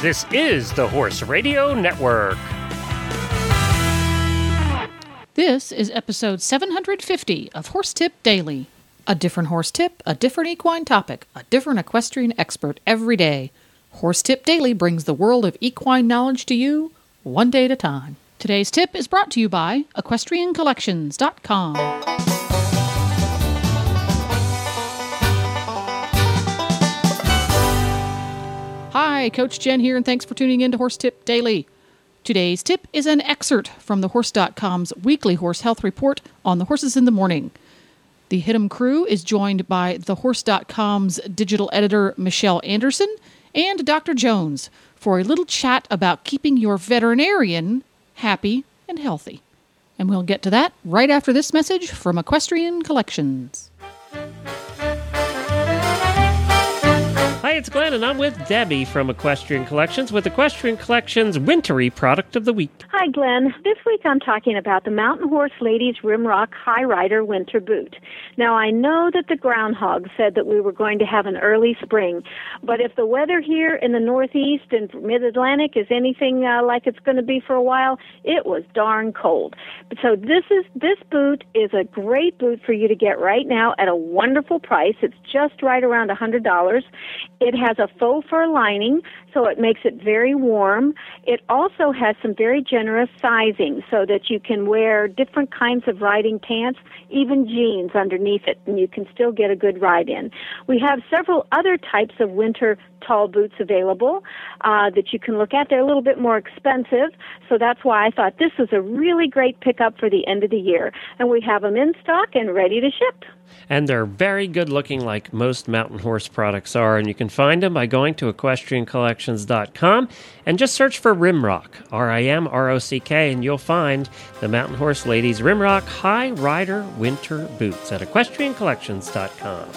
This is the Horse Radio Network. This is episode 750 of Horse Tip Daily. A different horse tip, a different equine topic, a different equestrian expert every day. Horse Tip Daily brings the world of equine knowledge to you one day at a time. Today's tip is brought to you by EquestrianCollections.com. Hi, Coach Jen here, and thanks for tuning in to Horse Tip Daily. Today's tip is an excerpt from the Horse.com's weekly horse health report on the horses in the morning. The HITM crew is joined by the Horse.com's digital editor, Michelle Anderson, and Dr. Jones for a little chat about keeping your veterinarian happy and healthy. And we'll get to that right after this message from Equestrian Collections. It's Glenn, and I'm with Debbie from Equestrian Collections with Equestrian Collections' Wintry Product of the Week. Hi, Glenn. This week I'm talking about the Mountain Horse Ladies Rimrock High Rider Winter Boot. Now, I know that the groundhog said that we were going to have an early spring, but if the weather here in the Northeast and Mid Atlantic is anything uh, like it's going to be for a while, it was darn cold. So this is this boot is a great boot for you to get right now at a wonderful price. It's just right around a hundred dollars. It has a faux fur lining, so it makes it very warm. It also has some very generous sizing so that you can wear different kinds of riding pants, even jeans underneath it, and you can still get a good ride in. We have several other types of winter tall boots available uh, that you can look at. They're a little bit more expensive, so that's why I thought this was a really great pickup for the end of the year. And we have them in stock and ready to ship. And they're very good looking, like most mountain horse products are. And you can find them by going to equestriancollections.com and just search for Rimrock, R I M R O C K, and you'll find the Mountain Horse Ladies Rimrock High Rider Winter Boots at equestriancollections.com.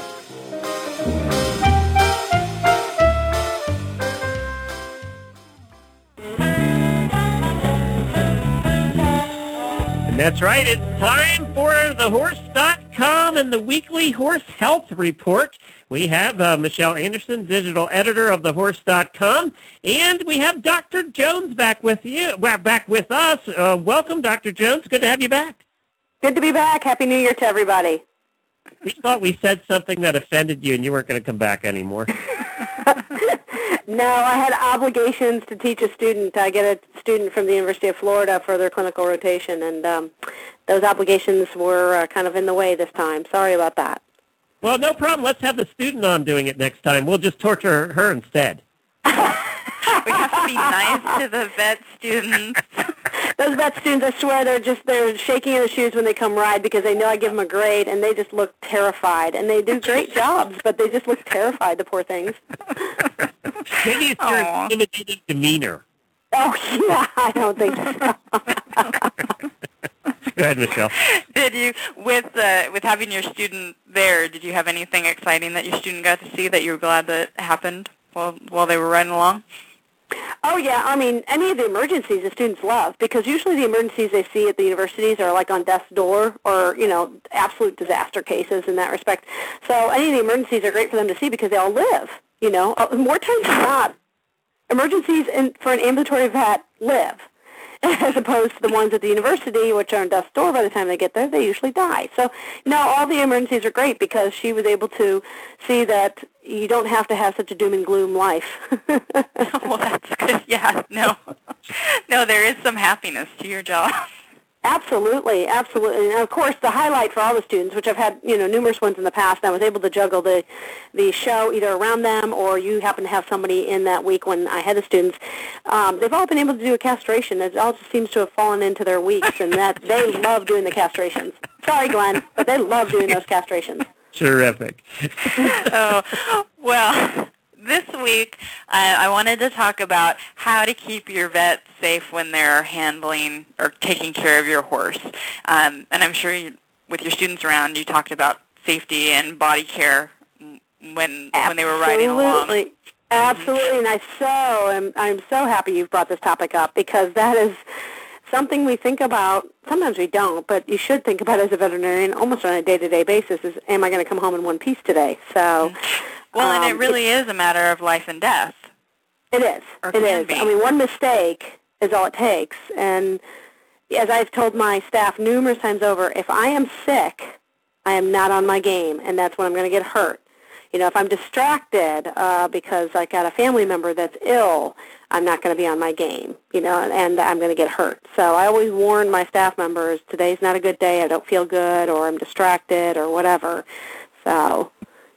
And that's right, it's time for the horse.com and the weekly horse health report. We have uh, Michelle Anderson, digital editor of the horse.com, and we have Dr. Jones back with you, back with us. Uh, welcome, Dr. Jones. Good to have you back. Good to be back. Happy New Year to everybody. We thought we said something that offended you and you weren't going to come back anymore. No, I had obligations to teach a student. I get a student from the University of Florida for their clinical rotation, and um, those obligations were uh, kind of in the way this time. Sorry about that. Well, no problem. Let's have the student on doing it next time. We'll just torture her instead. we have to be nice to the vet students. Those vet students, I swear, they're just they're shaking in their shoes when they come ride because they know I give them a grade, and they just look terrified. And they do great jobs, but they just look terrified. The poor things. Maybe it's your Aw. intimidating demeanor. Oh yeah, I don't think so. Go ahead, Michelle. Did you, with uh, with having your student there, did you have anything exciting that your student got to see that you were glad that happened while while they were riding along? Oh yeah, I mean any of the emergencies the students love because usually the emergencies they see at the universities are like on death's door or you know absolute disaster cases in that respect. So any of the emergencies are great for them to see because they all live. You know, Uh, more times than not, emergencies in, for an ambulatory vet live. As opposed to the ones at the university, which are on death's door by the time they get there, they usually die. So, no, all the emergencies are great because she was able to see that you don't have to have such a doom and gloom life. well, that's good. Yeah, no, no, there is some happiness to your job. Absolutely, absolutely, and of course the highlight for all the students, which I've had you know numerous ones in the past, and I was able to juggle the the show either around them or you happen to have somebody in that week when I had the students. Um, they've all been able to do a castration. It all just seems to have fallen into their weeks, and that they love doing the castrations. Sorry, Glenn, but they love doing those castrations. Terrific. oh, well, this week uh, I wanted to talk about how to keep your vet safe when they're handling or taking care of your horse. Um, and I'm sure you, with your students around, you talked about safety and body care when when they were riding along. Absolutely. Absolutely, and I so am I'm so happy you've brought this topic up because that is something we think about. Sometimes we don't, but you should think about as a veterinarian almost on a day-to-day basis. Is am I going to come home in one piece today? So, Well, and it um, really is a matter of life and death. It is. Or It be. I mean, one mistake is all it takes. And as I've told my staff numerous times over, if I am sick, I am not on my game, and that's when I'm going to get hurt. You know, if I'm distracted uh, because I got a family member that's ill, I'm not going to be on my game. You know, and, and I'm going to get hurt. So I always warn my staff members: today's not a good day. I don't feel good, or I'm distracted, or whatever. So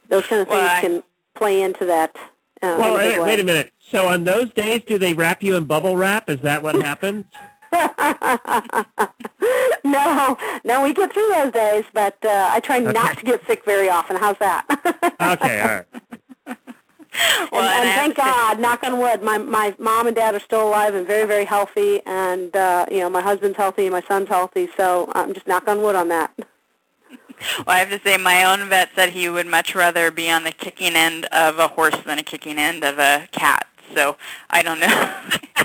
those kind of things I- can play into that. Uh, Well, in a big wait, wait a minute. So on those days, do they wrap you in bubble wrap? Is that what happens? no, no, we get through those days, but uh, I try not to get sick very often. How's that? Okay, all right. Well, and, and thank God, knock on wood, my my mom and dad are still alive and very very healthy, and uh, you know my husband's healthy, my son's healthy, so I'm just knock on wood on that. Well, I have to say, my own vet said he would much rather be on the kicking end of a horse than a kicking end of a cat. So I don't know.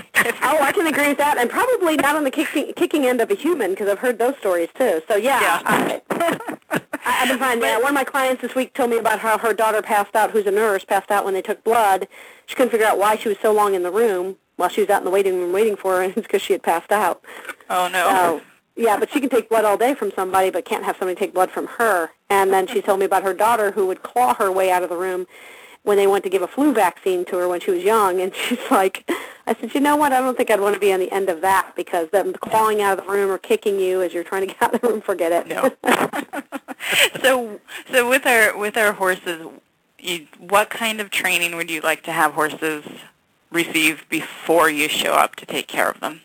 Oh, I can agree with that, and probably not on the kicking kicking end of a human because I've heard those stories too. So yeah, Yeah. I, I've been fine. Yeah, one of my clients this week told me about how her daughter passed out, who's a nurse, passed out when they took blood. She couldn't figure out why she was so long in the room while she was out in the waiting room waiting for her, and it's because she had passed out. oh no. So yeah, but she can take blood all day from somebody, but can't have somebody take blood from her. And then she told me about her daughter who would claw her way out of the room when they went to give a flu vaccine to her when she was young. And she's like, I said, you know what? I don't think I'd want to be on the end of that because them clawing out of the room or kicking you as you're trying to get out of the room, forget it. No. so, so with our with our horses, you, what kind of training would you like to have horses receive before you show up to take care of them?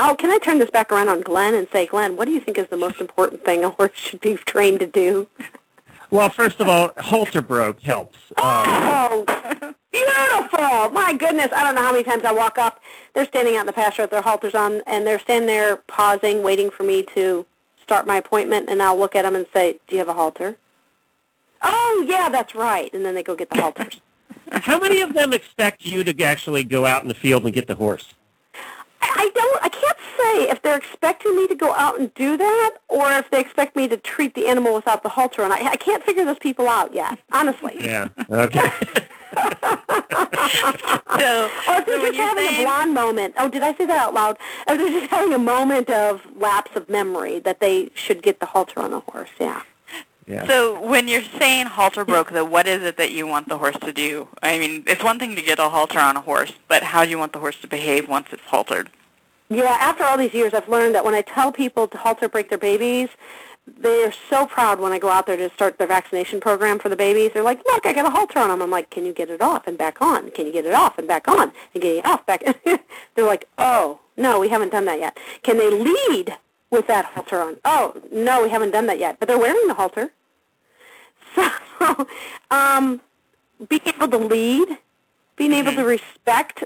Oh, can I turn this back around on Glenn and say, Glenn, what do you think is the most important thing a horse should be trained to do? Well, first of all, halter broke helps. Um, Oh, beautiful! My goodness, I don't know how many times I walk up. They're standing out in the pasture with their halters on, and they're standing there pausing, waiting for me to start my appointment, and I'll look at them and say, "Do you have a halter?" Oh, yeah, that's right. And then they go get the halters. how many of them expect you to actually go out in the field and get the horse? I don't. I can't say if they're expecting me to go out and do that, or if they expect me to treat the animal without the halter on. I, I can't figure those people out yet, honestly. Yeah. Okay. So, Or if they're so just having saying, a blonde moment. Oh, did I say that out loud? Or they're just having a moment of lapse of memory that they should get the halter on the horse. Yeah. Yeah. so when you're saying halter broke, though, what is it that you want the horse to do? I mean, it's one thing to get a halter on a horse, but how do you want the horse to behave once it's haltered? Yeah, after all these years, I've learned that when I tell people to halter break their babies, they're so proud when I go out there to start their vaccination program for the babies. They're like, look, I got a halter on them. I'm like, can you get it off and back on? Can you get it off and back on? And get it off, back. they're like, oh, no, we haven't done that yet. Can they lead with that halter on? Oh, no, we haven't done that yet. But they're wearing the halter. So, um, being able to lead, being able to respect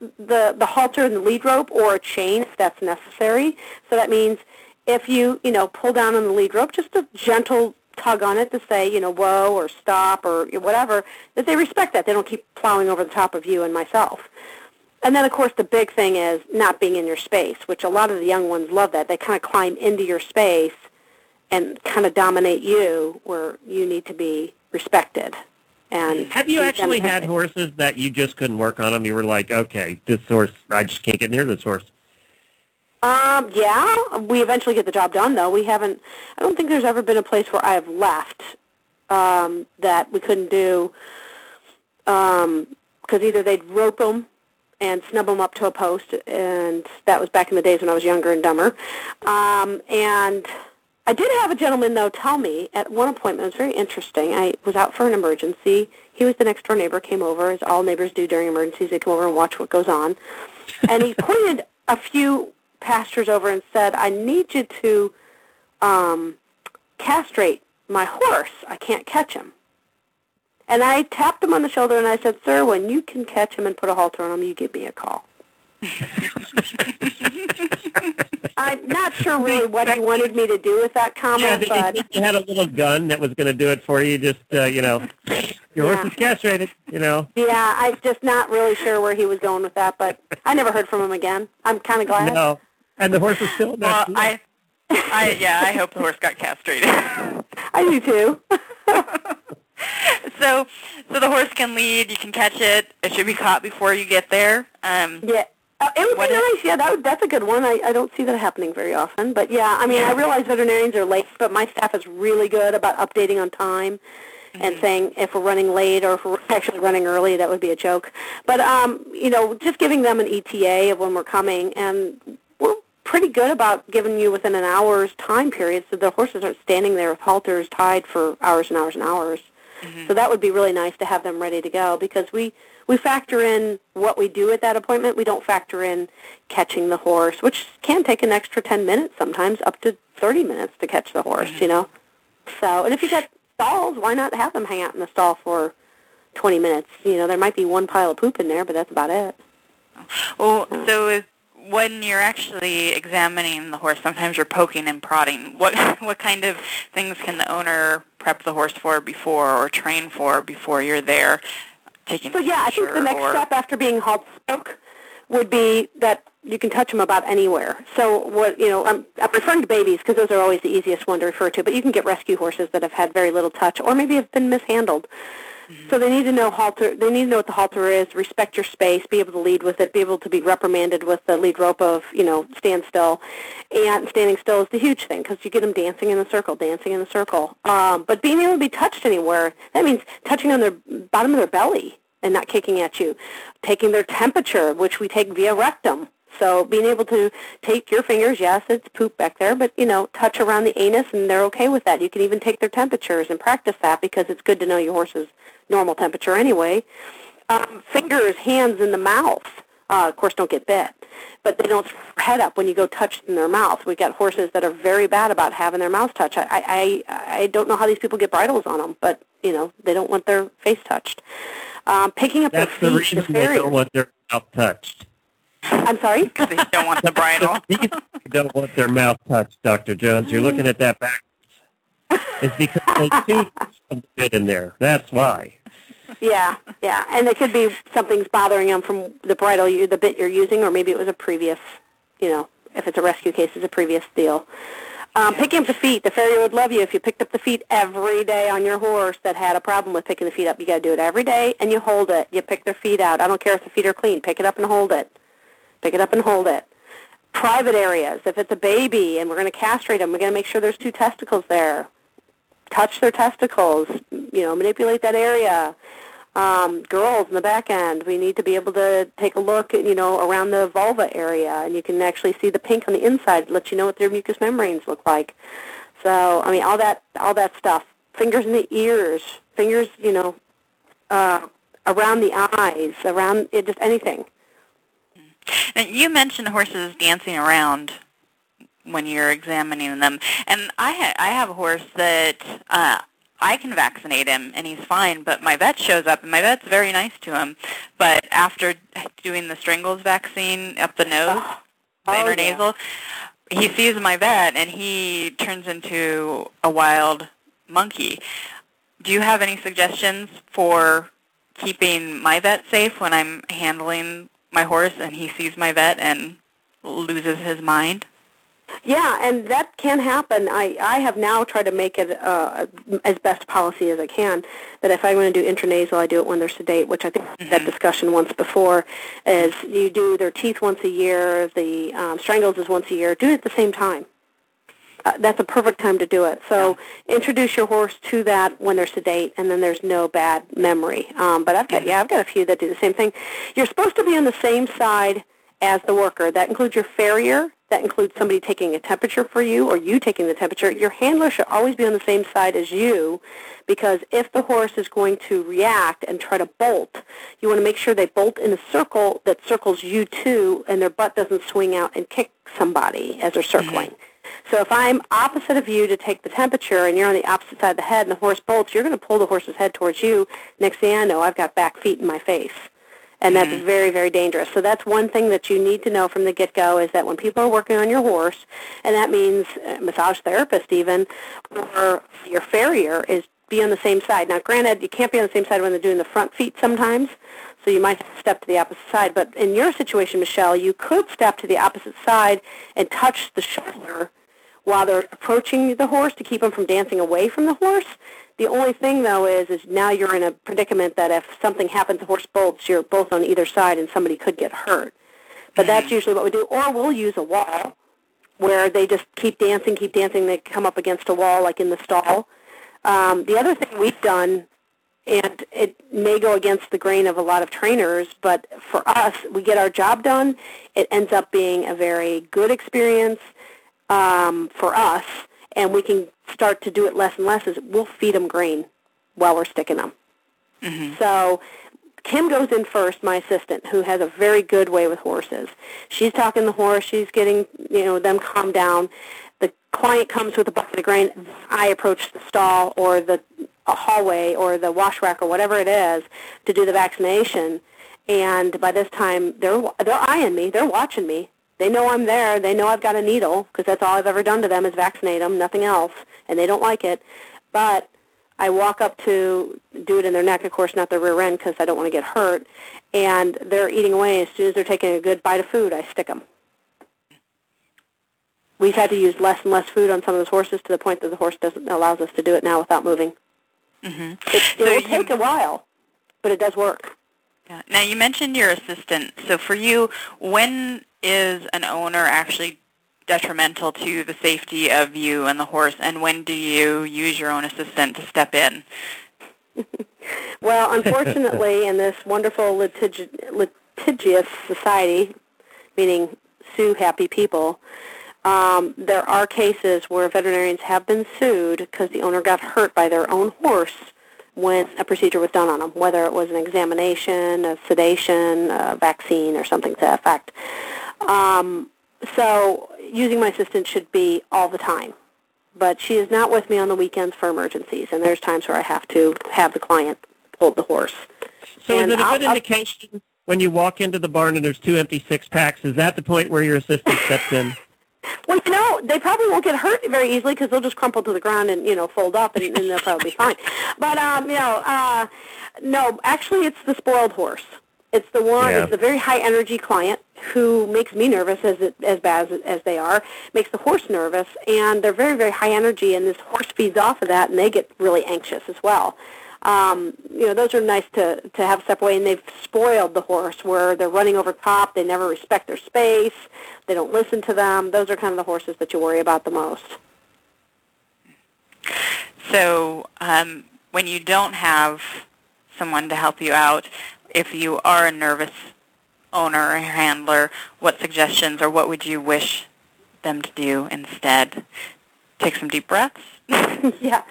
the the halter and the lead rope or a chain if that's necessary. So that means if you you know pull down on the lead rope, just a gentle tug on it to say you know whoa or stop or whatever. That they respect that. They don't keep plowing over the top of you and myself. And then, of course, the big thing is not being in your space, which a lot of the young ones love that. They kind of climb into your space and kind of dominate you where you need to be respected. And Have you actually had horses that you just couldn't work on them? You were like, okay, this horse, I just can't get near this horse. Um, yeah, we eventually get the job done, though. We haven't. I don't think there's ever been a place where I have left um, that we couldn't do because either they'd rope them and snub them up to a post, and that was back in the days when I was younger and dumber. Um, and I did have a gentleman, though, tell me at one appointment, it was very interesting. I was out for an emergency. He was the next door neighbor, came over, as all neighbors do during emergencies. They come over and watch what goes on. And he pointed a few pastures over and said, I need you to um, castrate my horse. I can't catch him. And I tapped him on the shoulder and I said, sir, when you can catch him and put a halter on him, you give me a call. I'm not sure really what he wanted me to do with that comment, did you but you had a little gun that was going to do it for you? Just, uh, you know, your Yeah. horse is castrated, you know. yeah, I'm just not really sure where he was going with that, but I never heard from him again. I'm kind of glad. No. And the horse is still Well, not. I, I yeah, I hope the horse got castrated. I do too. so, so the horse can lead. You can catch it. It should be caught before you get there. Um, Yeah. Uh, it would What be nice. Yeah, that would, that's a good one. I, I don't see that happening very often. But yeah, I mean, I realize veterinarians are late, but my staff is really good about updating on time and saying if we're running late or if we're actually running early, that would be a joke. But, um, you know, just giving them an ETA of when we're coming, and we're pretty good about giving you within an hour's time period so the horses aren't standing there with halters tied for hours and hours and hours. So that would be really nice to have them ready to go because we, we factor in what we do at that appointment. We don't factor in catching the horse, which can take an extra 10 minutes sometimes, up to 30 minutes to catch the horse, you know. So, and if you got stalls, why not have them hang out in the stall for 20 minutes? You know, there might be one pile of poop in there, but that's about it. well, so when you're actually examining the horse, sometimes you're poking and prodding. What what kind of things can the owner prep the horse for before or train for before you're there taking So yeah, I think the next or, step after being halter broke would be that you can touch them about anywhere. So what you know, I'm, I'm referring to babies because those are always the easiest one to refer to. But you can get rescue horses that have had very little touch, or maybe have been mishandled. So they need to know halter. They need to know what the halter is. Respect your space. Be able to lead with it. Be able to be reprimanded with the lead rope of you know stand still, and standing still is the huge thing because you get them dancing in a circle, dancing in a circle. Um, but being able to be touched anywhere that means touching on their bottom of their belly and not kicking at you, taking their temperature, which we take via rectum. So being able to take your fingers, yes, it's poop back there, but you know, touch around the anus, and they're okay with that. You can even take their temperatures and practice that because it's good to know your horse's normal temperature anyway. Um, fingers, hands in the mouth. Uh, of course, don't get bit, but they don't head up when you go touch in their mouth. We've got horses that are very bad about having their mouth touched. I, I, I don't know how these people get bridles on them, but you know, they don't want their face touched. Um, picking up That's their the feet, reason the they don't want their mouth touched. I'm sorry. they don't want the bridle. These don't want their mouth touched, Dr. Jones. You're looking at that backwards. It's because they too some bit in there. That's why. Yeah, yeah, and it could be something's bothering them from the bridle, you, the bit you're using, or maybe it was a previous, you know, if it's a rescue case, it's a previous deal. Um, picking up the feet. The farrier would love you if you picked up the feet every day on your horse that had a problem with picking the feet up. You got to do it every day, and you hold it. You pick their feet out. I don't care if the feet are clean. Pick it up and hold it. Pick it up and hold it. Private areas. If it's a baby and we're going to castrate them, we're going to make sure there's two testicles there. Touch their testicles. You know, manipulate that area um, girls in the back end, we need to be able to take a look, at, you know, around the vulva area, and you can actually see the pink on the inside, let you know what their mucous membranes look like. So, I mean, all that, all that stuff. Fingers in the ears, fingers, you know, uh, around the eyes, around it, just anything. Now, you mentioned horses dancing around when you're examining them, and I ha- I have a horse that uh, I can vaccinate him and he's fine, but my vet shows up and my vet's very nice to him, but after doing the strangles vaccine up the nose, the Oh, yeah. intranasal, he sees my vet and he turns into a wild monkey. Do you have any suggestions for keeping my vet safe when I'm handling my horse and he sees my vet and loses his mind? Yeah, and that can happen. I, I have now tried to make it uh, as best policy as I can. That if I'm going to do intranasal, I do it when they're sedate, which I think had that discussion once before. Is you do their teeth once a year, the um, strangles is once a year. Do it at the same time. Uh, that's a perfect time to do it. So introduce your horse to that when they're sedate, and then there's no bad memory. Um, but I've got yeah, I've got a few that do the same thing. You're supposed to be on the same side as the worker. That includes your farrier. That includes somebody taking a temperature for you or you taking the temperature. Your handler should always be on the same side as you because if the horse is going to react and try to bolt, you want to make sure they bolt in a circle that circles you too and their butt doesn't swing out and kick somebody as they're mm-hmm. circling. So if I'm opposite of you to take the temperature and you're on the opposite side of the head and the horse bolts, you're going to pull the horse's head towards you. Next thing I know, I've got back feet in my face. And that's very, very dangerous. So that's one thing that you need to know from the get-go is that when people are working on your horse, and that means uh, massage therapist even, or your farrier, is be on the same side. Now, granted, you can't be on the same side when they're doing the front feet sometimes, so you might have to step to the opposite side. But in your situation, Michelle, you could step to the opposite side and touch the shoulder while they're approaching the horse to keep them from dancing away from the horse. The only thing though is, is now you're in a predicament that if something happens, the horse bolts, you're both on either side and somebody could get hurt. But that's usually what we do. Or we'll use a wall where they just keep dancing, keep dancing. They come up against a wall like in the stall. Um, the other thing we've done, and it may go against the grain of a lot of trainers, but for us, we get our job done. It ends up being a very good experience um, for us, and we can start to do it less and less. Is we'll feed them grain while we're sticking them. Mm-hmm. So Kim goes in first, my assistant, who has a very good way with horses. She's talking the horse. She's getting you know them calmed down. The client comes with a bucket of grain. I approach the stall or the hallway or the wash rack or whatever it is to do the vaccination. And by this time, they're they're eyeing me. They're watching me. They know I'm there. They know I've got a needle because that's all I've ever done to them is vaccinate them, nothing else, and they don't like it. But I walk up to do it in their neck, of course, not their rear end because I don't want to get hurt. And they're eating away. As soon as they're taking a good bite of food, I stick them. We've had to use less and less food on some of those horses to the point that the horse doesn't allows us to do it now without moving. hmm It, So it will you- take a while, but it does work. Yeah. Now you mentioned your assistant. So for you, when is an owner actually detrimental to the safety of you and the horse, and when do you use your own assistant to step in? Well, unfortunately, in this wonderful litigi- litigious society, meaning sue happy people, um, there are cases where veterinarians have been sued because the owner got hurt by their own horse when a procedure was done on them, whether it was an examination, a sedation, a vaccine, or something to that effect. Um, so using my assistant should be all the time. But she is not with me on the weekends for emergencies, and there's times where I have to have the client hold the horse. So And is it a I'll- good I'll- indication when you walk into the barn and there's two empty six packs? Is that the point where your assistant steps in? Well, you know, they probably won't get hurt very easily because they'll just crumple to the ground and you know fold up, and, and they'll probably be fine. But um, you know, uh, no, actually, it's the spoiled horse. It's the one. Yeah. It's the very high energy client who makes me nervous as it, as bad as, as they are. Makes the horse nervous, and they're very very high energy, and this horse feeds off of that, and they get really anxious as well. Um, you know, those are nice to, to have step away, and they've spoiled the horse where they're running over top. They never respect their space. They don't listen to them. Those are kind of the horses that you worry about the most. So um, when you don't have someone to help you out, if you are a nervous owner or handler, what suggestions or what would you wish them to do instead? Take some deep breaths? yeah.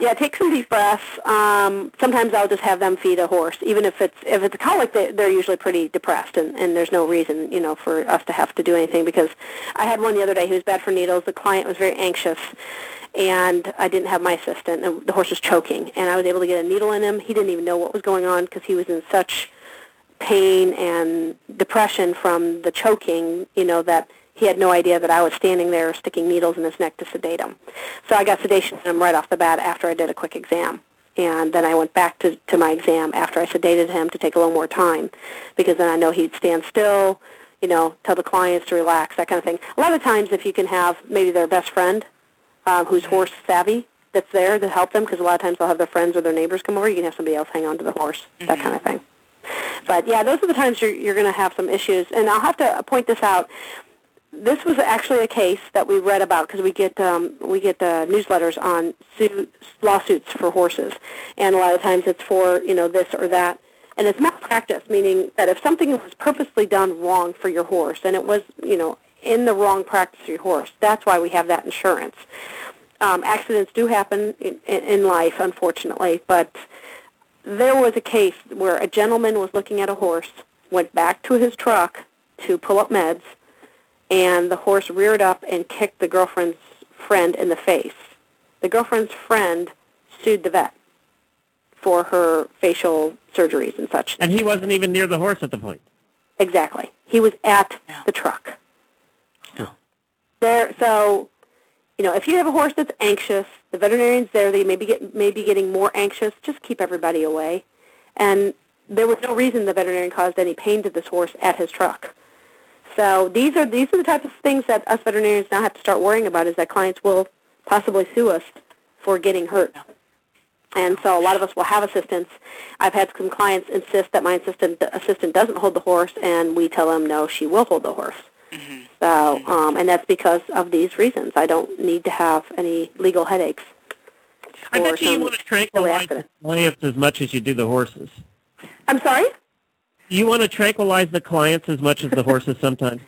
Yeah, take some deep breaths. Um, sometimes I'll just have them feed a horse, even if it's if it's a colic. They, they're usually pretty depressed, and, and there's no reason, you know, for us to have to do anything. Because I had one the other day who was bad for needles. The client was very anxious, and I didn't have my assistant, and the horse was choking, and I was able to get a needle in him. He didn't even know what was going on because he was in such pain and depression from the choking, you know, that he had no idea that I was standing there sticking needles in his neck to sedate him. So I got sedation in him right off the bat after I did a quick exam. And then I went back to, to my exam after I sedated him to take a little more time because then I know he'd stand still, you know, tell the clients to relax, that kind of thing. A lot of times if you can have maybe their best friend uh, who's horse savvy that's there to help them because a lot of times they'll have their friends or their neighbors come over, you can have somebody else hang on to the horse, that kind of thing. But yeah, those are the times you're, you're going to have some issues. And I'll have to point this out. This was actually a case that we read about because we get um, we get uh, newsletters on suit, lawsuits for horses, and a lot of times it's for you know this or that, and it's malpractice, meaning that if something was purposely done wrong for your horse and it was you know in the wrong practice for your horse, that's why we have that insurance. Um, accidents do happen in, in, in life, unfortunately, but there was a case where a gentleman was looking at a horse, went back to his truck to pull up meds, and the horse reared up and kicked the girlfriend's friend in the face. The girlfriend's friend sued the vet for her facial surgeries and such. And he wasn't even near the horse at the point. Exactly. He was at Yeah. the truck. Oh. There, so, you know, if you have a horse that's anxious, the veterinarian's there, they may be, get, may be getting more anxious, just keep everybody away. And there was no reason the veterinarian caused any pain to this horse at his truck. So these are these are the types of things that us veterinarians now have to start worrying about is that clients will possibly sue us for getting hurt. And so a lot of us will have assistants. I've had some clients insist that my assistant assistant doesn't hold the horse, and we tell them no, she will hold the horse. Mm-hmm. So, um, and that's because of these reasons. I don't need to have any legal headaches. I bet you, you want to tranquilize the clients as much as you do the horses. I'm sorry? You want to tranquilize the clients as much as the horses sometimes?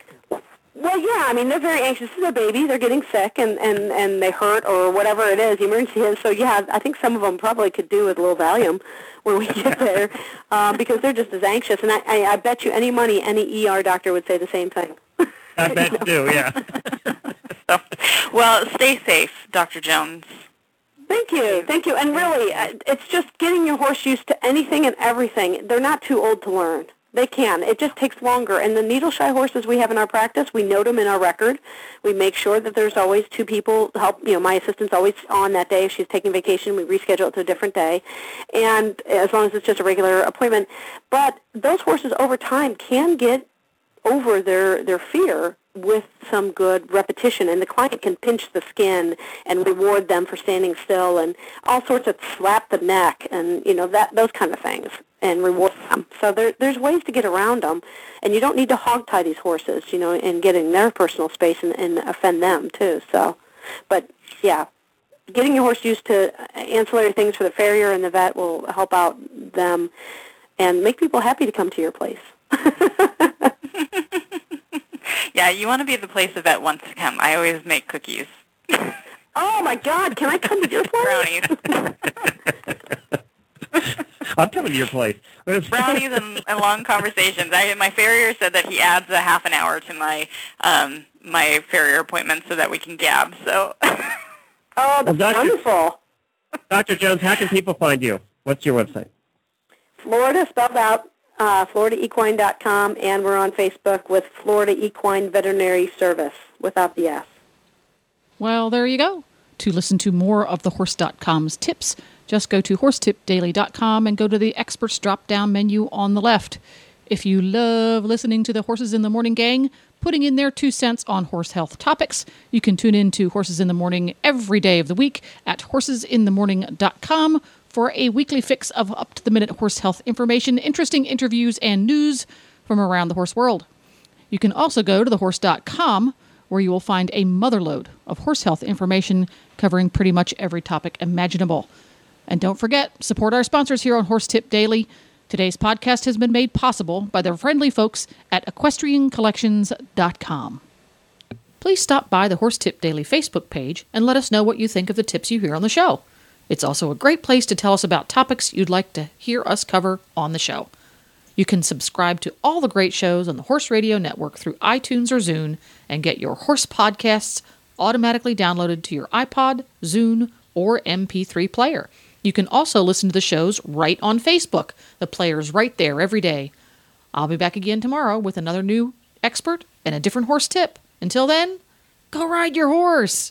Well, yeah. I mean, they're very anxious. This is a baby. They're getting sick, and and and they hurt or whatever it is. The emergency is. So yeah, I think some of them probably could do with a little Valium when we get there, um, because they're just as anxious. And I, I, I bet you any money, any ER doctor would say the same thing. I bet you do. Yeah. so, well, stay safe, Dr. Jones. Thank you, thank you. And really, uh, it's just getting your horse used to anything and everything. They're not too old to learn. They can. It just takes longer. And the needle shy horses we have in our practice, we note them in our record. We make sure that there's always two people help. You know, my assistant's always on that day. If she's taking vacation, we reschedule it to a different day. And as long as it's just a regular appointment. But those horses over time can get over their, their fear with some good repetition. And the client can pinch the skin and reward them for standing still and all sorts of slap the neck and you know that those kind of things and reward them. So there there's ways to get around them and you don't need to hog tie these horses you know and get in their personal space and, and offend them too. So but yeah getting your horse used to ancillary things for the farrier and the vet will help out them and make people happy to come to your place Yeah, you want to be the place the vet wants to come. I always make cookies. oh my God! Can I come to your place? Brownies. I'm coming to your place. Brownies and, and long conversations. I, my farrier said that he adds a half an hour to my um, my farrier appointment so that we can gab. So. oh, that's well, Dr. wonderful. Dr. Jones, how can people find you? What's your website? Florida spelled out uh, FloridaEquine.com, and we're on Facebook with Florida Equine Veterinary Service without the S. Well, there you go. To listen to more of the Horse.com's tips, just go to horsetipdaily.com and go to the experts drop down menu on the left. If you love listening to the Horses in the Morning gang, putting in their two cents on horse health topics, you can tune in to Horses in the Morning every day of the week at horsesinthemorning.com for a weekly fix of up to the minute horse health information, interesting interviews, and news from around the horse world. You can also go to thehorse.com where you will find a motherload of horse health information covering pretty much every topic imaginable. And don't forget, support our sponsors here on Horse Tip Daily. Today's podcast has been made possible by the friendly folks at equestriancollections.com. Please stop by the Horse Tip Daily Facebook page and let us know what you think of the tips you hear on the show. It's also a great place to tell us about topics you'd like to hear us cover on the show. You can subscribe to all the great shows on the Horse Radio Network through iTunes or Zune and get your horse podcasts automatically downloaded to your iPod, Zune, or MP3 player. You can also listen to the shows right on Facebook. The player's right there every day. I'll be back again tomorrow with another new expert and a different horse tip. Until then, go ride your horse!